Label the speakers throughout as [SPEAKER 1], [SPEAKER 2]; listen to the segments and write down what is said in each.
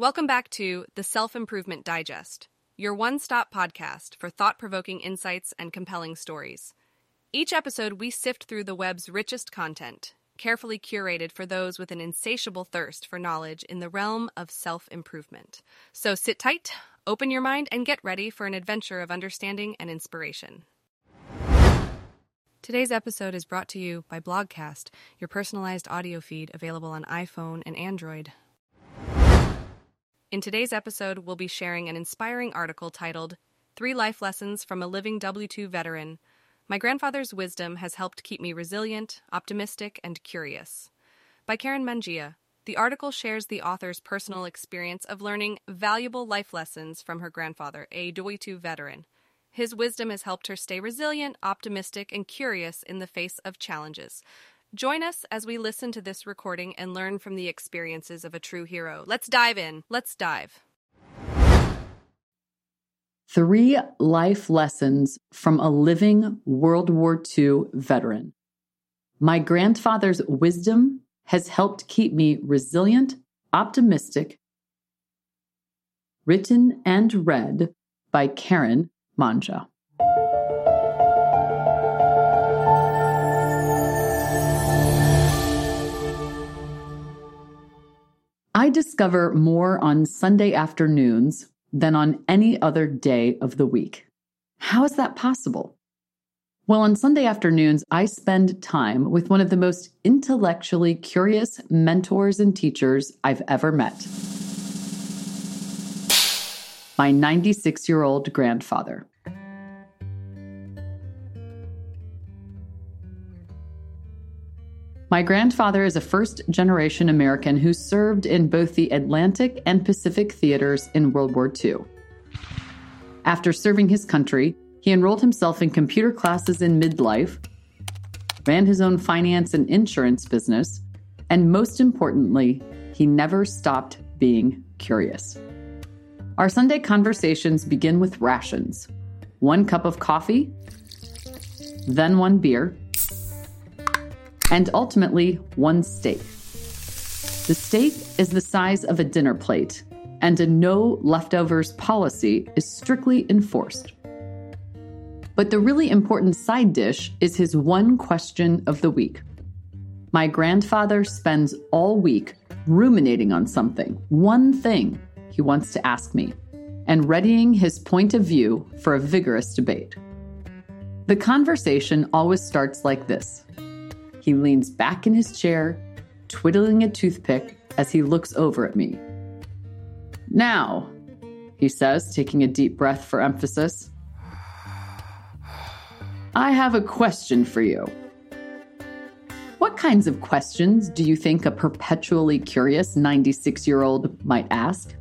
[SPEAKER 1] Welcome back to the Self Improvement Digest, your one stop podcast for thought provoking insights and compelling stories. Each episode, we sift through the web's richest content, carefully curated for those with an insatiable thirst for knowledge in the realm of self improvement. So sit tight, open your mind, and get ready for an adventure of understanding and inspiration. Today's episode is brought to you by Blogcast, your personalized audio feed available on iPhone and Android. In today's episode, we'll be sharing an inspiring article titled Three Life Lessons from a Living W 2 Veteran. My grandfather's wisdom has helped keep me resilient, optimistic, and curious. By Karen Mangia, the article shares the author's personal experience of learning valuable life lessons from her grandfather, a W 2 veteran. His wisdom has helped her stay resilient, optimistic, and curious in the face of challenges. Join us as we listen to this recording and learn from the experiences of a true hero. Let's dive in. Let's dive.
[SPEAKER 2] Three life lessons from a living World War II veteran. My grandfather's wisdom has helped keep me resilient, optimistic. Written and read by Karen Mangia. Discover more on Sunday afternoons than on any other day of the week. How is that possible? Well, on Sunday afternoons, I spend time with one of the most intellectually curious mentors and teachers I've ever met my 96 year old grandfather. My grandfather is a first generation American who served in both the Atlantic and Pacific theaters in World War II. After serving his country, he enrolled himself in computer classes in midlife, ran his own finance and insurance business, and most importantly, he never stopped being curious. Our Sunday conversations begin with rations one cup of coffee, then one beer and ultimately one steak. The steak is the size of a dinner plate, and a no leftovers policy is strictly enforced. But the really important side dish is his one question of the week. My grandfather spends all week ruminating on something, one thing he wants to ask me, and readying his point of view for a vigorous debate. The conversation always starts like this he leans back in his chair, twiddling a toothpick as he looks over at me. Now, he says, taking a deep breath for emphasis, I have a question for you. What kinds of questions do you think a perpetually curious 96 year old might ask?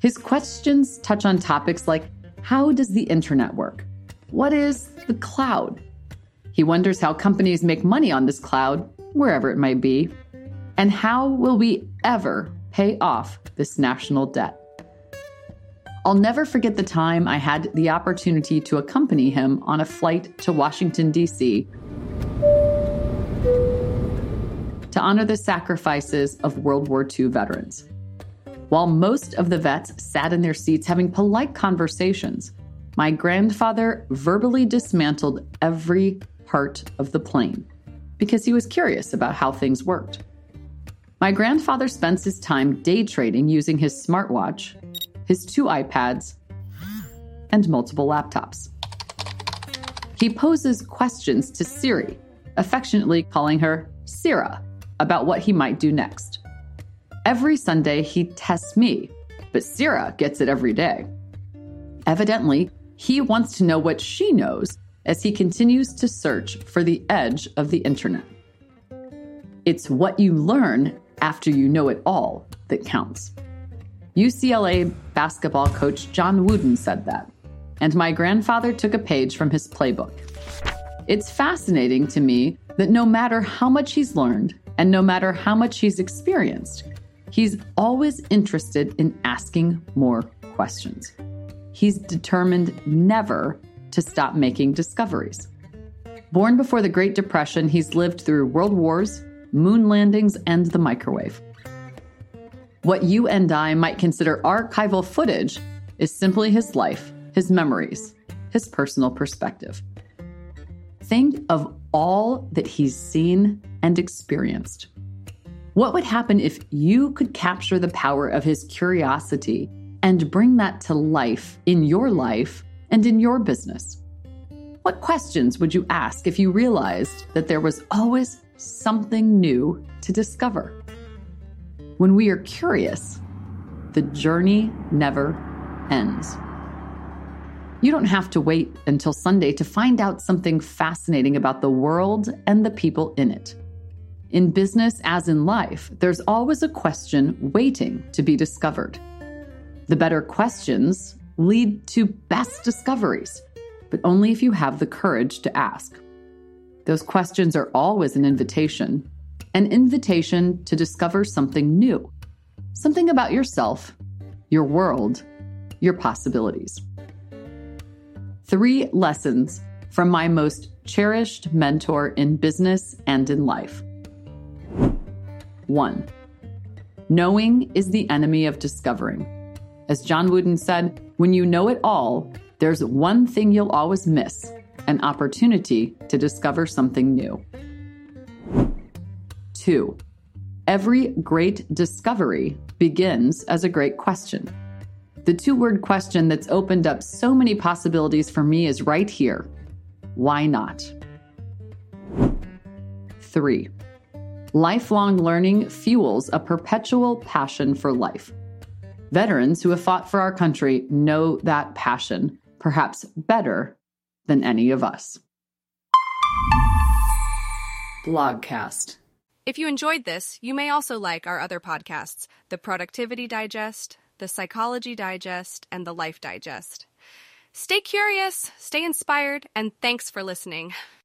[SPEAKER 2] His questions touch on topics like how does the internet work? What is the cloud? He wonders how companies make money on this cloud, wherever it might be. And how will we ever pay off this national debt? I'll never forget the time I had the opportunity to accompany him on a flight to Washington, D.C. to honor the sacrifices of World War II veterans. While most of the vets sat in their seats having polite conversations, my grandfather verbally dismantled every part of the plane because he was curious about how things worked. My grandfather spends his time day trading using his smartwatch, his two iPads, and multiple laptops. He poses questions to Siri, affectionately calling her Sira, about what he might do next. Every Sunday, he tests me, but Sira gets it every day. Evidently, he wants to know what she knows as he continues to search for the edge of the internet. It's what you learn after you know it all that counts. UCLA basketball coach John Wooden said that, and my grandfather took a page from his playbook. It's fascinating to me that no matter how much he's learned and no matter how much he's experienced, he's always interested in asking more questions. He's determined never to stop making discoveries. Born before the Great Depression, he's lived through world wars, moon landings, and the microwave. What you and I might consider archival footage is simply his life, his memories, his personal perspective. Think of all that he's seen and experienced. What would happen if you could capture the power of his curiosity and bring that to life in your life and in your business? What questions would you ask if you realized that there was always something new to discover? When we are curious, the journey never ends. You don't have to wait until Sunday to find out something fascinating about the world and the people in it. In business, as in life, there's always a question waiting to be discovered. The better questions lead to best discoveries, but only if you have the courage to ask. Those questions are always an invitation an invitation to discover something new, something about yourself, your world, your possibilities. Three lessons from my most cherished mentor in business and in life. One, knowing is the enemy of discovering. As John Wooden said, when you know it all, there's one thing you'll always miss an opportunity to discover something new. Two, every great discovery begins as a great question. The two word question that's opened up so many possibilities for me is right here why not? Three, lifelong learning fuels a perpetual passion for life. Veterans who have fought for our country know that passion, perhaps better than any of us. Blogcast.
[SPEAKER 1] If you enjoyed this, you may also like our other podcasts The Productivity Digest, The Psychology Digest, and The Life Digest. Stay curious, stay inspired, and thanks for listening.